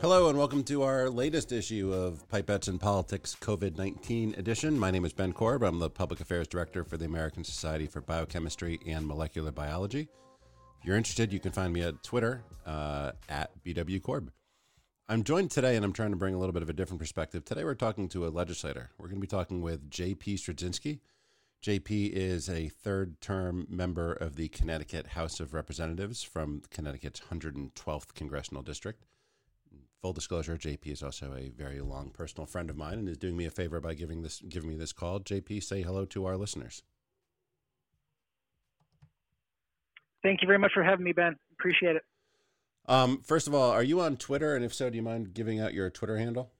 Hello, and welcome to our latest issue of Pipettes and Politics COVID 19 edition. My name is Ben Corb. I'm the Public Affairs Director for the American Society for Biochemistry and Molecular Biology. If you're interested, you can find me at Twitter uh, at BWCorb. I'm joined today, and I'm trying to bring a little bit of a different perspective. Today, we're talking to a legislator. We're going to be talking with J.P. Sredzinski. JP is a third term member of the Connecticut House of Representatives from Connecticut's 112th Congressional District. Full disclosure, JP is also a very long personal friend of mine and is doing me a favor by giving this giving me this call. JP, say hello to our listeners. Thank you very much for having me, Ben. Appreciate it. Um, first of all, are you on Twitter? And if so, do you mind giving out your Twitter handle?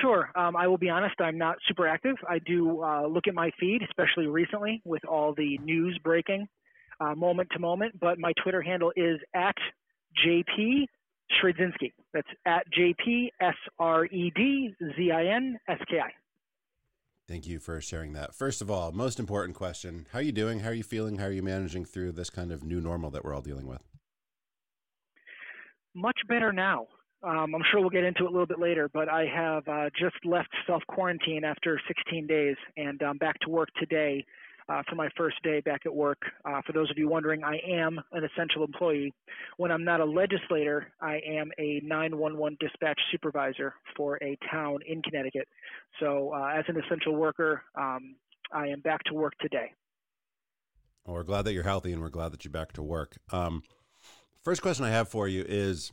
Sure. Um, I will be honest, I'm not super active. I do uh, look at my feed, especially recently with all the news breaking uh, moment to moment, but my Twitter handle is at JP Sredzinski. That's at JP S R E D Z I N S K I. Thank you for sharing that. First of all, most important question How are you doing? How are you feeling? How are you managing through this kind of new normal that we're all dealing with? Much better now. Um, I'm sure we'll get into it a little bit later, but I have uh, just left self quarantine after 16 days and I'm back to work today uh, for my first day back at work. Uh, for those of you wondering, I am an essential employee. When I'm not a legislator, I am a 911 dispatch supervisor for a town in Connecticut. So, uh, as an essential worker, um, I am back to work today. Well, we're glad that you're healthy and we're glad that you're back to work. Um, first question I have for you is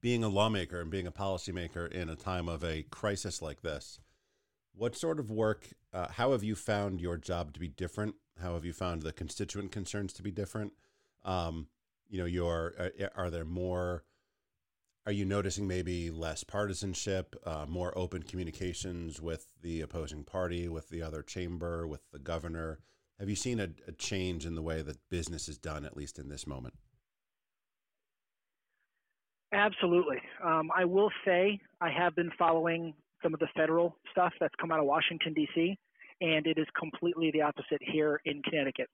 being a lawmaker and being a policymaker in a time of a crisis like this, what sort of work, uh, how have you found your job to be different? How have you found the constituent concerns to be different? Um, you know, your, uh, are there more, are you noticing maybe less partisanship, uh, more open communications with the opposing party, with the other chamber, with the governor? Have you seen a, a change in the way that business is done, at least in this moment? Absolutely. Um, I will say I have been following some of the federal stuff that's come out of Washington, D.C., and it is completely the opposite here in Connecticut.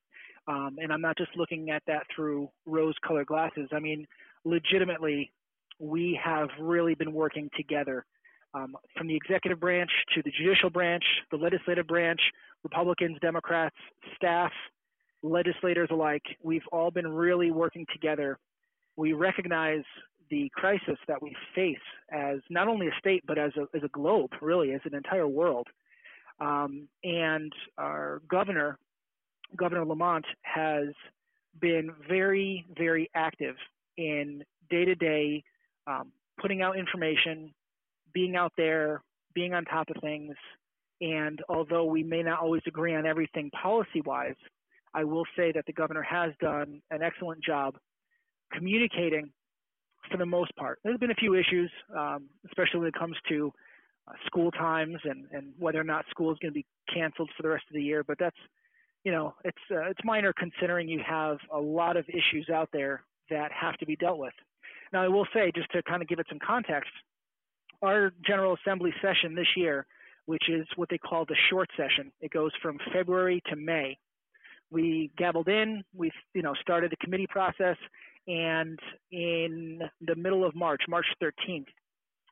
Um, and I'm not just looking at that through rose colored glasses. I mean, legitimately, we have really been working together um, from the executive branch to the judicial branch, the legislative branch, Republicans, Democrats, staff, legislators alike. We've all been really working together. We recognize the crisis that we face as not only a state but as a, as a globe, really, as an entire world. Um, and our governor, Governor Lamont, has been very, very active in day to day putting out information, being out there, being on top of things. And although we may not always agree on everything policy wise, I will say that the governor has done an excellent job communicating for the most part. There's been a few issues, um, especially when it comes to uh, school times and, and whether or not school is going to be canceled for the rest of the year. But that's, you know, it's uh, it's minor considering you have a lot of issues out there that have to be dealt with. Now, I will say, just to kind of give it some context, our General Assembly session this year, which is what they call the short session, it goes from February to May. We gavelled in, we you know started the committee process, and in the middle of March, March 13th,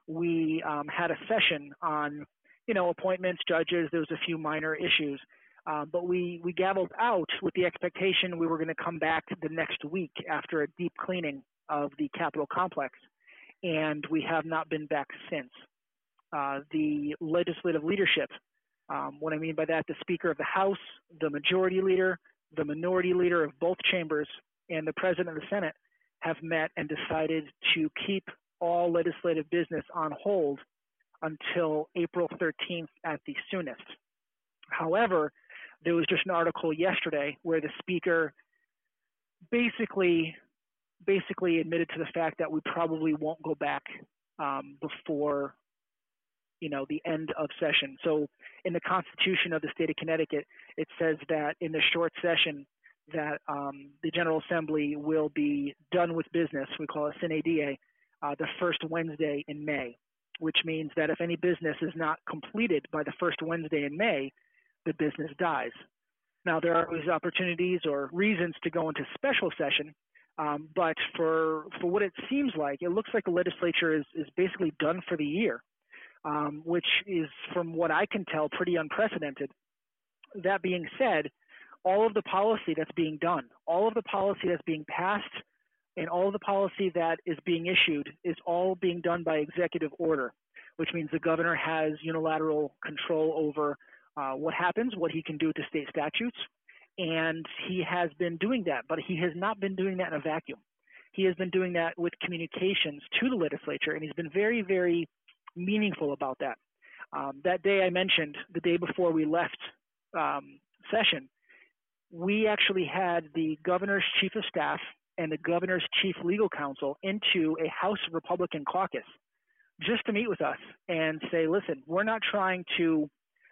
we um, had a session on, you know, appointments, judges. There was a few minor issues, uh, but we we gavelled out with the expectation we were going to come back the next week after a deep cleaning of the Capitol complex, and we have not been back since. Uh, the legislative leadership, um, what I mean by that, the Speaker of the House, the Majority Leader, the Minority Leader of both chambers, and the President of the Senate have met and decided to keep all legislative business on hold until April 13th at the soonest. However, there was just an article yesterday where the speaker basically basically admitted to the fact that we probably won't go back um, before you know the end of session. So in the Constitution of the state of Connecticut, it says that in the short session that um, the General Assembly will be done with business. We call it sine die, uh, the first Wednesday in May. which means that if any business is not completed by the first Wednesday in May, the business dies. Now, there are always opportunities or reasons to go into special session, um, but for for what it seems like, it looks like the legislature is is basically done for the year, um, which is, from what I can tell, pretty unprecedented. That being said, all of the policy that's being done, all of the policy that's being passed, and all of the policy that is being issued is all being done by executive order, which means the governor has unilateral control over uh, what happens, what he can do to state statutes, and he has been doing that, but he has not been doing that in a vacuum. He has been doing that with communications to the legislature, and he's been very, very meaningful about that. Um, that day I mentioned, the day before we left um, session, we actually had the governor's chief of staff and the governor's chief legal counsel into a House Republican caucus just to meet with us and say, listen, we're not trying to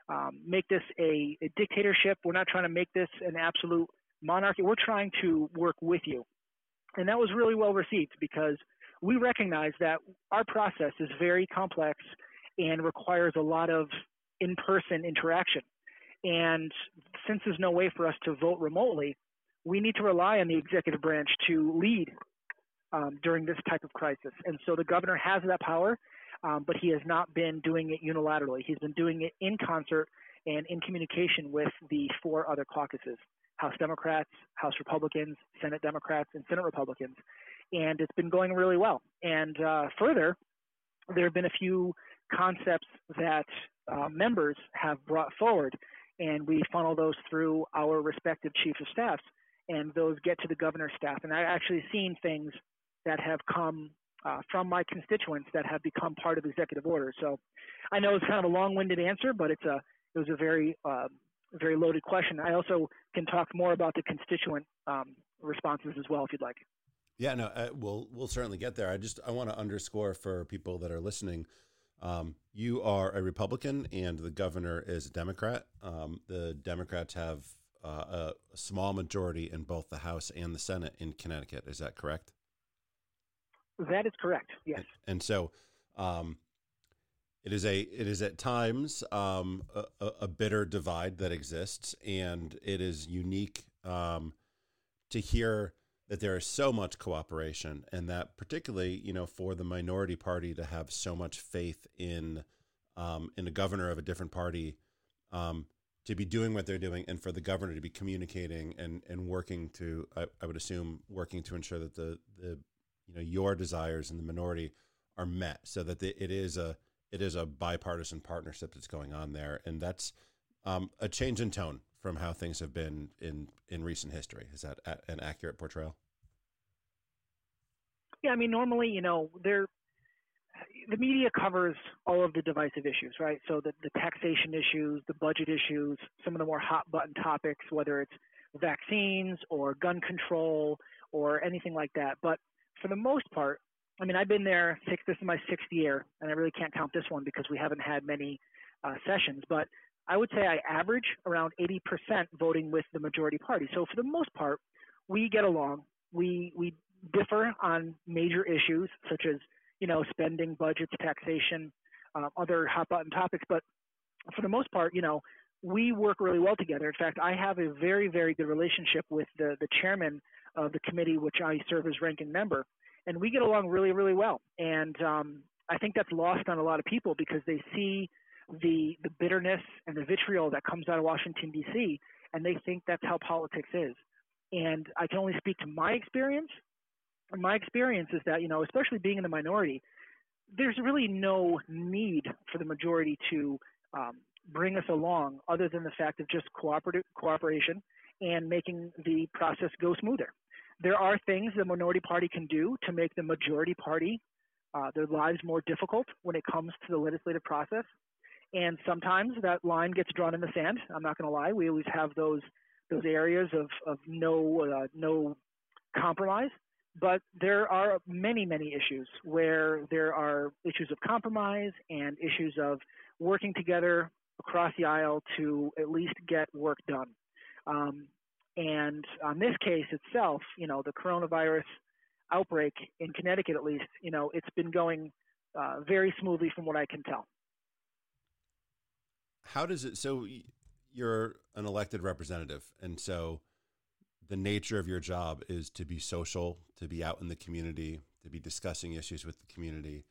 um, make this a, a dictatorship. We're not trying to make this an absolute monarchy. We're trying to work with you. And that was really well received because we recognize that our process is very complex and requires a lot of in person interaction. And since there's no way for us to vote remotely, we need to rely on the executive branch to lead um, during this type of crisis. And so the governor has that power, um, but he has not been doing it unilaterally. He's been doing it in concert and in communication with the four other caucuses House Democrats, House Republicans, Senate Democrats, and Senate Republicans. And it's been going really well. And uh, further, there have been a few concepts that uh, members have brought forward, and we funnel those through our respective chiefs of staffs, and those get to the governor's staff. And I've actually seen things that have come uh, from my constituents that have become part of executive order. So I know it's kind of a long-winded answer, but it's a it was a very uh, very loaded question. I also can talk more about the constituent um, responses as well if you'd like. Yeah, no, uh, we'll we'll certainly get there. I just I want to underscore for people that are listening. Um, you are a Republican, and the governor is a Democrat. Um, the Democrats have uh, a, small majority in both the House and the Senate in Connecticut. Is that correct? That is correct. Yes. And, and so, um, it is a it is at times um, a, a, bitter divide that exists, and it is unique um, to hear that there is so much cooperation, and that particularly you know for the minority party to have so much faith in um, in a governor of a different party um, to be doing what they're doing, and for the governor to be communicating and and working to I, I would assume working to ensure that the the you know your desires in the minority are met, so that the, it is a it is a bipartisan partnership that's going on there, and that's um, a change in tone from how things have been in in recent history. Is that an accurate portrayal? Yeah, I mean, normally, you know, the media covers all of the divisive issues, right? So the, the taxation issues, the budget issues, some of the more hot button topics, whether it's vaccines or gun control or anything like that. But for the most part, I mean, I've been there six. This is my sixth year, and I really can't count this one because we haven't had many uh, sessions. But I would say I average around 80% voting with the majority party. So for the most part, we get along. We we differ on major issues such as you know spending, budgets, taxation, uh, other hot button topics. But for the most part, you know, we work really well together. In fact, I have a very very good relationship with the the chairman of the committee, which I serve as ranking member, and we get along really, really well. And um, I think that's lost on a lot of people because they see the the bitterness and the vitriol that comes out of Washington D.C. and they think that's how politics is. And I can only speak to my experience. And my experience is that you know, especially being in the minority, there's really no need for the majority to um, bring us along, other than the fact of just cooperative cooperation and making the process go smoother there are things the minority party can do to make the majority party uh, their lives more difficult when it comes to the legislative process. And sometimes that line gets drawn in the sand. I'm not going to lie. We always have those those areas of of no uh, no compromise. But there are many many issues where there are issues of compromise and issues of working together across the aisle to at least get work done. Um, and on this case itself, you know, the coronavirus outbreak in Connecticut, at least, you know, it's been going uh, very smoothly from what I can tell. How does it? So you're an elected representative, and so the nature of your job is to be social, to be out in the community, to be discussing issues with the community.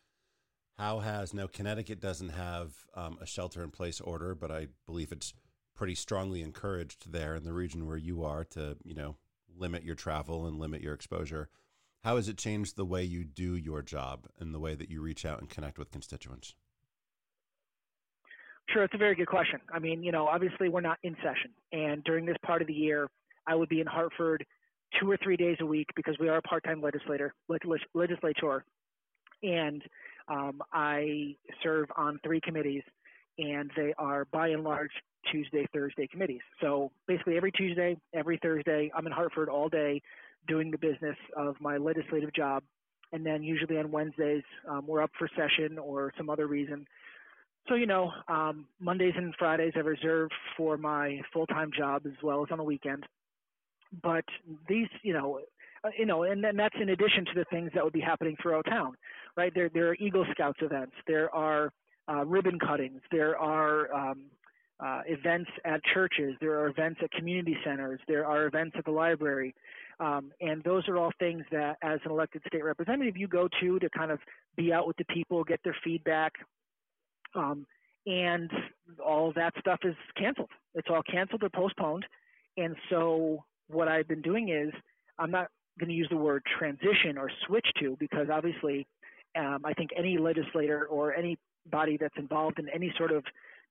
How has now Connecticut doesn't have um, a shelter in place order, but I believe it's pretty strongly encouraged there in the region where you are to you know limit your travel and limit your exposure. How has it changed the way you do your job and the way that you reach out and connect with constituents? Sure, it's a very good question. I mean, you know, obviously we're not in session, and during this part of the year, I would be in Hartford two or three days a week because we are a part-time legislator, legislator, and um, I serve on three committees, and they are by and large Tuesday, Thursday committees. So basically, every Tuesday, every Thursday, I'm in Hartford all day doing the business of my legislative job. And then usually on Wednesdays, um, we're up for session or some other reason. So, you know, um, Mondays and Fridays I reserve for my full time job as well as on the weekend. But these, you know, uh, you know, and then that's in addition to the things that would be happening throughout town, right? There, there are Eagle Scouts events, there are uh, ribbon cuttings, there are um, uh, events at churches, there are events at community centers, there are events at the library. Um, and those are all things that, as an elected state representative, you go to to kind of be out with the people, get their feedback. Um, and all that stuff is canceled. It's all canceled or postponed. And so, what I've been doing is, I'm not going to use the word transition or switch to because obviously, um, I think any legislator or anybody that's involved in any sort of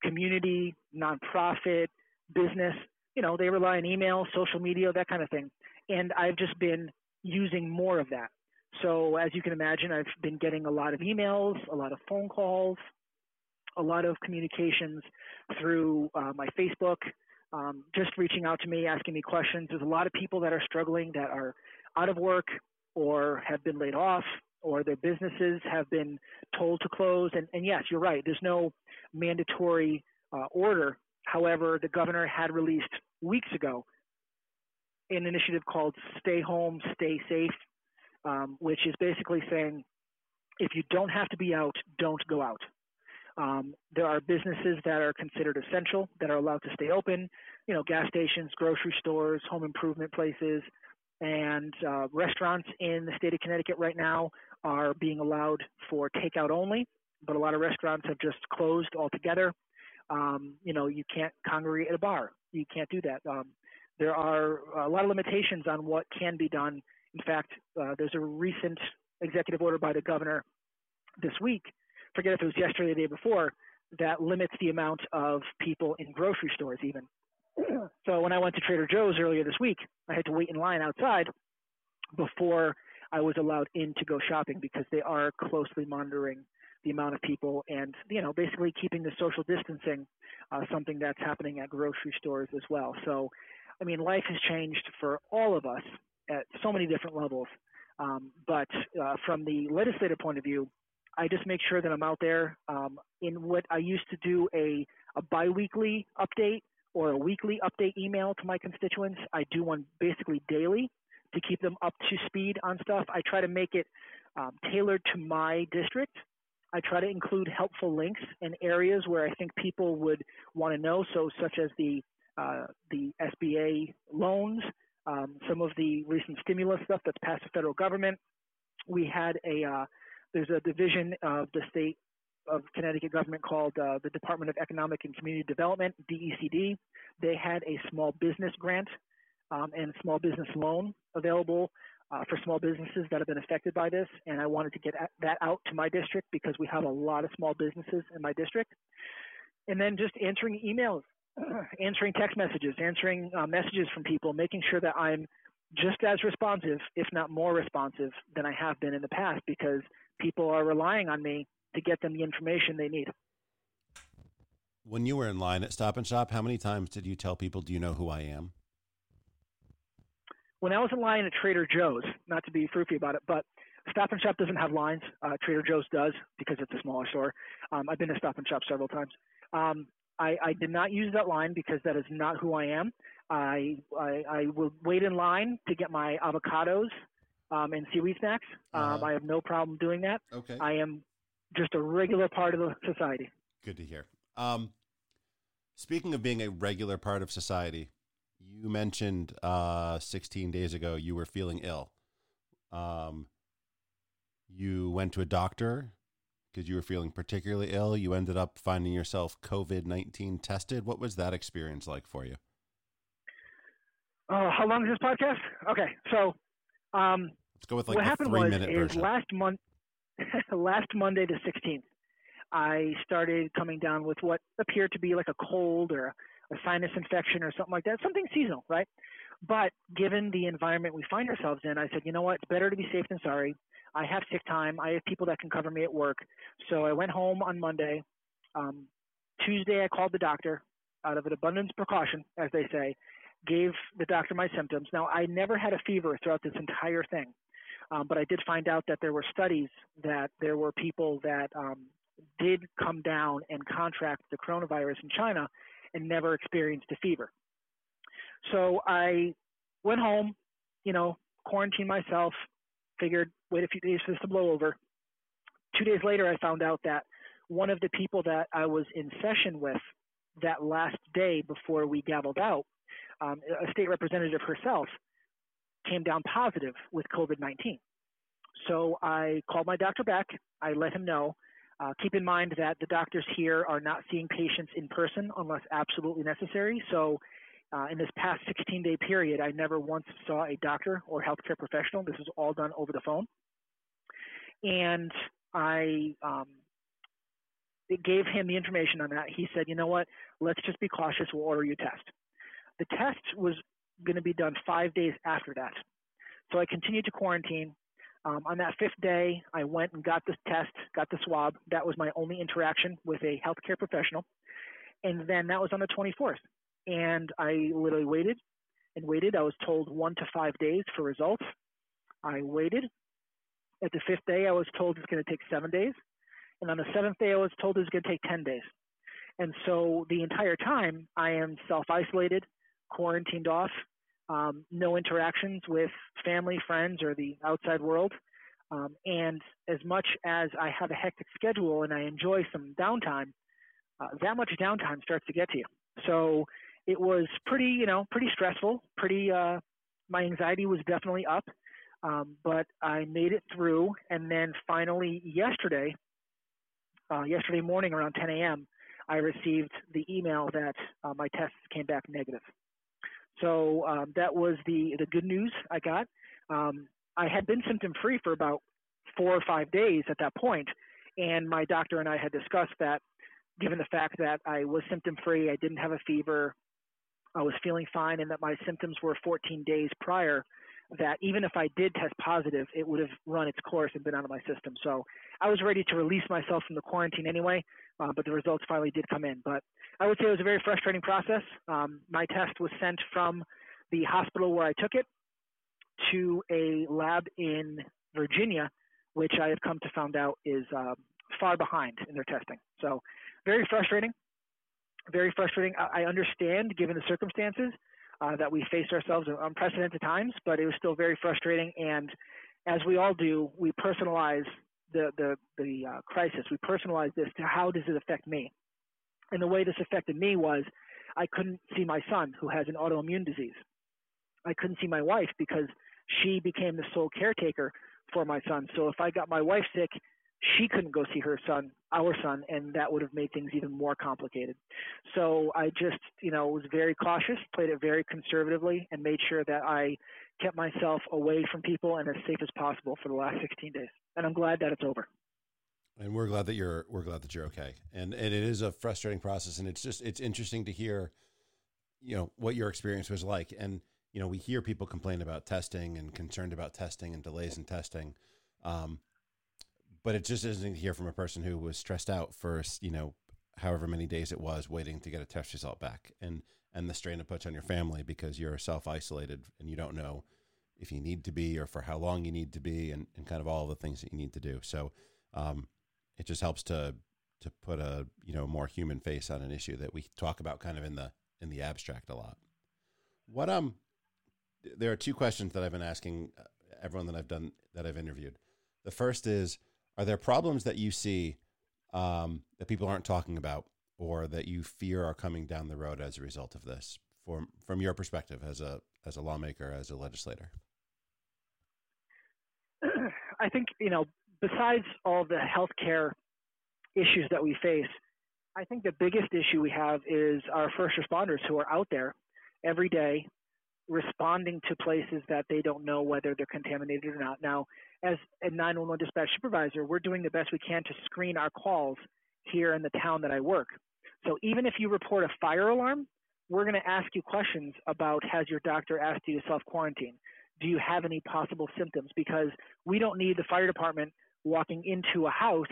community, nonprofit, business, you know, they rely on email, social media, that kind of thing. And I've just been using more of that. So as you can imagine, I've been getting a lot of emails, a lot of phone calls, a lot of communications through uh, my Facebook, um, just reaching out to me, asking me questions. There's a lot of people that are struggling that are out of work or have been laid off or their businesses have been told to close. And, and yes, you're right. There's no mandatory uh, order. However, the governor had released weeks ago an initiative called Stay Home, Stay Safe, um, which is basically saying if you don't have to be out, don't go out. Um, there are businesses that are considered essential that are allowed to stay open, you know, gas stations, grocery stores, home improvement places, and uh, restaurants in the state of Connecticut right now are being allowed for takeout only, but a lot of restaurants have just closed altogether. Um, you know, you can't congregate at a bar. You can't do that. Um, there are a lot of limitations on what can be done. In fact, uh, there's a recent executive order by the governor this week, forget if it was yesterday or the day before, that limits the amount of people in grocery stores even. so when I went to Trader Joe's earlier this week, I had to wait in line outside before I was allowed in to go shopping because they are closely monitoring the amount of people and you know basically keeping the social distancing uh, something that's happening at grocery stores as well. So I mean life has changed for all of us at so many different levels. Um, but uh, from the legislative point of view, I just make sure that I'm out there um, in what I used to do a, a biweekly update or a weekly update email to my constituents. I do one basically daily to keep them up to speed on stuff. I try to make it um, tailored to my district. I try to include helpful links in areas where I think people would want to know, so such as the uh, the SBA loans, um, some of the recent stimulus stuff that's passed the federal government. We had a uh, there's a division of the state of Connecticut government called uh, the Department of Economic and Community Development, DECD. They had a small business grant um, and small business loan available uh, for small businesses that have been affected by this. And I wanted to get that out to my district because we have a lot of small businesses in my district. And then just answering emails, answering text messages, answering uh, messages from people, making sure that I'm just as responsive, if not more responsive, than I have been in the past because people are relying on me to get them the information they need. When you were in line at Stop and Shop, how many times did you tell people, "Do you know who I am"? When I was in line at Trader Joe's, not to be froofy about it, but Stop and Shop doesn't have lines. Uh, Trader Joe's does because it's a smaller store. Um, I've been to Stop and Shop several times. Um, I, I, did not use that line because that is not who I am. I, I, I will wait in line to get my avocados um, and seaweed snacks. Um, uh-huh. I have no problem doing that. Okay. I am just a regular part of the society. Good to hear. Um, speaking of being a regular part of society, you mentioned uh, 16 days ago you were feeling ill. Um, you went to a doctor because you were feeling particularly ill. You ended up finding yourself COVID 19 tested. What was that experience like for you? Uh, how long is this podcast? Okay, so um, let's go with like what happened was is version. last month, last Monday the 16th, I started coming down with what appeared to be like a cold or a sinus infection or something like that, something seasonal, right? But given the environment we find ourselves in, I said, you know what, it's better to be safe than sorry. I have sick time. I have people that can cover me at work. So I went home on Monday. Um, Tuesday, I called the doctor out of an abundance of precaution, as they say, gave the doctor my symptoms. Now, I never had a fever throughout this entire thing, um, but I did find out that there were studies that there were people that um, did come down and contract the coronavirus in China and never experienced a fever. So I went home, you know, quarantined myself, figured wait a few days for this to blow over. Two days later, I found out that one of the people that I was in session with that last day before we gavelled out, um, a state representative herself, came down positive with COVID 19. So I called my doctor back. I let him know. Uh, keep in mind that the doctors here are not seeing patients in person unless absolutely necessary. So uh, in this past 16 day period, I never once saw a doctor or healthcare professional. This was all done over the phone. And I um, gave him the information on that. He said, you know what, let's just be cautious. We'll order you a test. The test was going to be done five days after that. So I continued to quarantine. Um, on that fifth day, I went and got the test, got the swab. That was my only interaction with a healthcare professional. And then that was on the 24th and I literally waited and waited. I was told one to five days for results. I waited. At the fifth day, I was told it's going to take seven days. And on the seventh day, I was told it's going to take 10 days. And so the entire time, I am self isolated, quarantined off, um, no interactions with family, friends, or the outside world. Um, and as much as I have a hectic schedule and I enjoy some downtime, uh, that much downtime starts to get to you. So it was pretty, you know, pretty stressful. Pretty, uh, my anxiety was definitely up, um, but I made it through. And then finally, yesterday, uh, yesterday morning around 10 a.m., I received the email that uh, my tests came back negative. So um, that was the the good news I got. Um, I had been symptom free for about four or five days at that point, and my doctor and I had discussed that. Given the fact that I was symptom free, I didn't have a fever, I was feeling fine and that my symptoms were 14 days prior, that even if I did test positive, it would have run its course and been out of my system. So I was ready to release myself from the quarantine anyway, uh, but the results finally did come in. But I would say it was a very frustrating process. Um, my test was sent from the hospital where I took it to a lab in Virginia, which I have come to find out is uh, far behind in their testing. So very frustrating very frustrating. I understand, given the circumstances, uh, that we faced ourselves in unprecedented times, but it was still very frustrating. And as we all do, we personalize the the the uh, crisis. We personalize this to how does it affect me? And the way this affected me was I couldn't see my son who has an autoimmune disease. I couldn't see my wife because she became the sole caretaker for my son. So if I got my wife sick, she couldn't go see her son, our son, and that would have made things even more complicated. So I just, you know, was very cautious, played it very conservatively, and made sure that I kept myself away from people and as safe as possible for the last 16 days. And I'm glad that it's over. And we're glad that you're we're glad that you're okay. And and it is a frustrating process, and it's just it's interesting to hear, you know, what your experience was like. And you know, we hear people complain about testing and concerned about testing and delays in testing. Um, but it just isn't to hear from a person who was stressed out for you know however many days it was waiting to get a test result back and and the strain it puts on your family because you're self isolated and you don't know if you need to be or for how long you need to be and, and kind of all the things that you need to do. So um, it just helps to to put a you know more human face on an issue that we talk about kind of in the in the abstract a lot. What um there are two questions that I've been asking uh, everyone that I've done that I've interviewed. The first is are there problems that you see um, that people aren't talking about or that you fear are coming down the road as a result of this from from your perspective as a as a lawmaker as a legislator? I think you know besides all the healthcare issues that we face i think the biggest issue we have is our first responders who are out there every day responding to places that they don't know whether they're contaminated or not now as a 911 dispatch supervisor we're doing the best we can to screen our calls here in the town that i work so even if you report a fire alarm, we're going to ask you questions about has your doctor asked you to self quarantine? Do you have any possible symptoms? Because we don't need the fire department walking into a house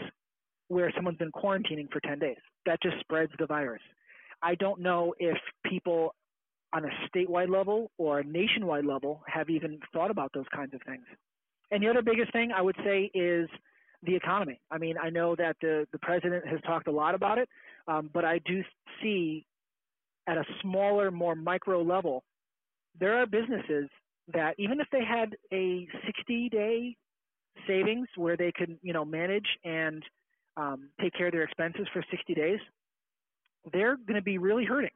where someone's been quarantining for 10 days. That just spreads the virus. I don't know if people on a statewide level or a nationwide level have even thought about those kinds of things. And the other biggest thing I would say is the economy. I mean, I know that the, the president has talked a lot about it, um, but I do see at a smaller, more micro level, there are businesses that even if they had a 60 day savings where they could, you know, manage and um, take care of their expenses for 60 days, they're going to be really hurting.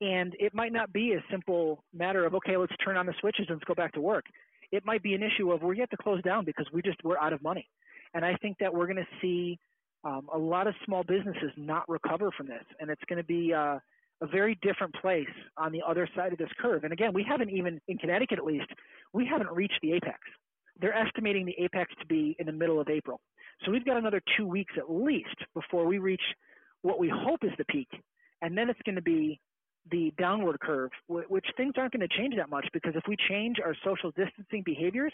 And it might not be a simple matter of, okay, let's turn on the switches and let's go back to work. It might be an issue of we have to close down because we just we're out of money. And I think that we're going to see um, a lot of small businesses not recover from this, and it's going to be uh, a very different place on the other side of this curve. And again, we haven't even in Connecticut, at least, we haven't reached the apex. They're estimating the apex to be in the middle of April. So we've got another two weeks at least before we reach what we hope is the peak, and then it's going to be the downward curve, which things aren't going to change that much because if we change our social distancing behaviors,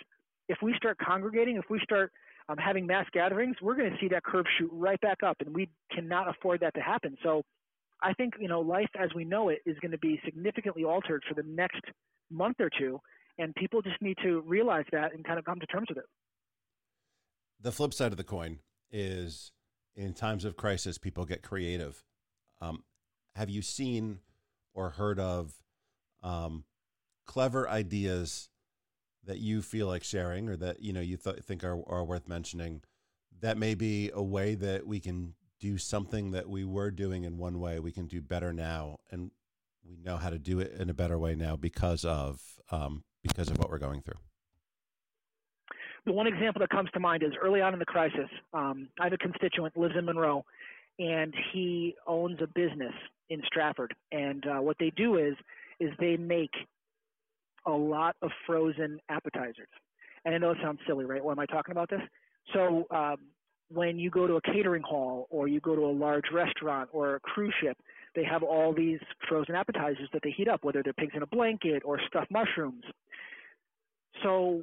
if we start congregating, if we start um, having mass gatherings, we're going to see that curve shoot right back up, and we cannot afford that to happen. So I think you know life as we know it is going to be significantly altered for the next month or two, and people just need to realize that and kind of come to terms with it. The flip side of the coin is in times of crisis, people get creative. Um, have you seen or heard of um, clever ideas that you feel like sharing or that you know you th- think are, are worth mentioning that may be a way that we can do something that we were doing in one way we can do better now and we know how to do it in a better way now because of um, because of what we're going through. The one example that comes to mind is early on in the crisis um, i have a constituent lives in monroe and he owns a business in stratford and uh, what they do is is they make a lot of frozen appetizers. And I know it sounds silly, right? Why am I talking about this? So um, when you go to a catering hall or you go to a large restaurant or a cruise ship, they have all these frozen appetizers that they heat up, whether they're pigs in a blanket or stuffed mushrooms. So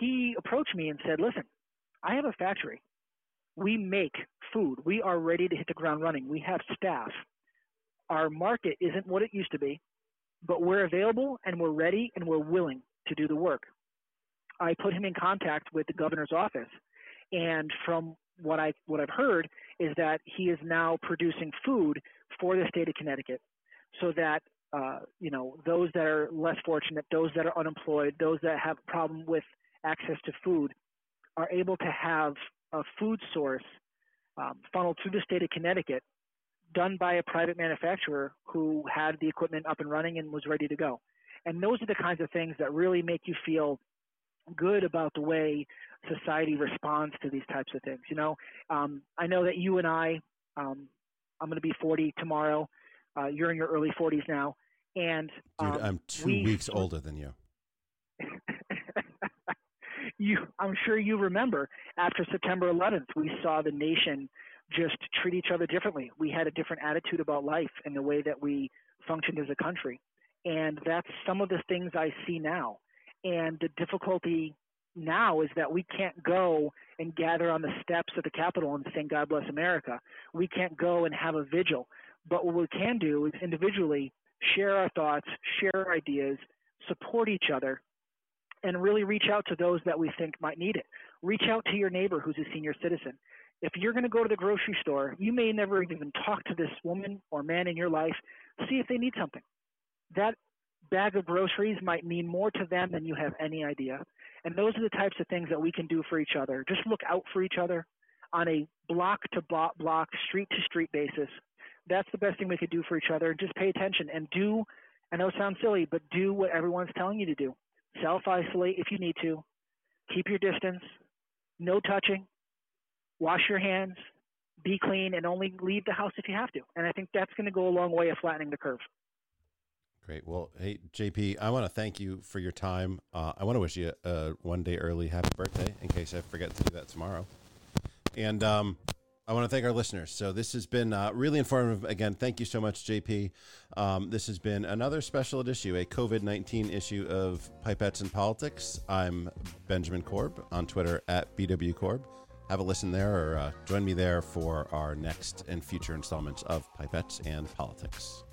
he approached me and said, Listen, I have a factory. We make food. We are ready to hit the ground running. We have staff. Our market isn't what it used to be but we're available and we're ready and we're willing to do the work. I put him in contact with the governor's office, and from what I what I've heard is that he is now producing food for the state of Connecticut, so that uh, you know those that are less fortunate, those that are unemployed, those that have a problem with access to food, are able to have a food source um, funneled through the state of Connecticut done by a private manufacturer who had the equipment up and running and was ready to go. And those are the kinds of things that really make you feel good about the way society responds to these types of things. You know, um, I know that you and I, um, I'm going to be 40 tomorrow. Uh, you're in your early 40s now, and um, dude, I'm two we, weeks older than you. You, I'm sure you remember after September 11th, we saw the nation just treat each other differently. We had a different attitude about life and the way that we functioned as a country. And that's some of the things I see now. And the difficulty now is that we can't go and gather on the steps of the Capitol and sing God Bless America. We can't go and have a vigil. But what we can do is individually share our thoughts, share our ideas, support each other, and really reach out to those that we think might need it. Reach out to your neighbor who's a senior citizen if you're going to go to the grocery store, you may never even talk to this woman or man in your life, see if they need something. That bag of groceries might mean more to them than you have any idea. And those are the types of things that we can do for each other. Just look out for each other. on a block to block, street to street basis. That's the best thing we could do for each other. Just pay attention and do. I know it sounds silly, but do what everyone's telling you to do. Self isolate if you need to. Keep your distance. No touching. Wash your hands. Be clean and only leave the house if you have to. And I think that's going to go a long way of flattening the curve. Great. Well, hey, JP, I want to thank you for your time. Uh, I want to wish you a one day early happy birthday in case I forget to do that tomorrow. And um, I want to thank our listeners. So this has been uh, really informative. Again, thank you so much, JP. Um, this has been another special issue, a COVID 19 issue of Pipettes and Politics. I'm Benjamin Corb on Twitter at BWCorb. Have a listen there or uh, join me there for our next and future installments of Pipettes and Politics.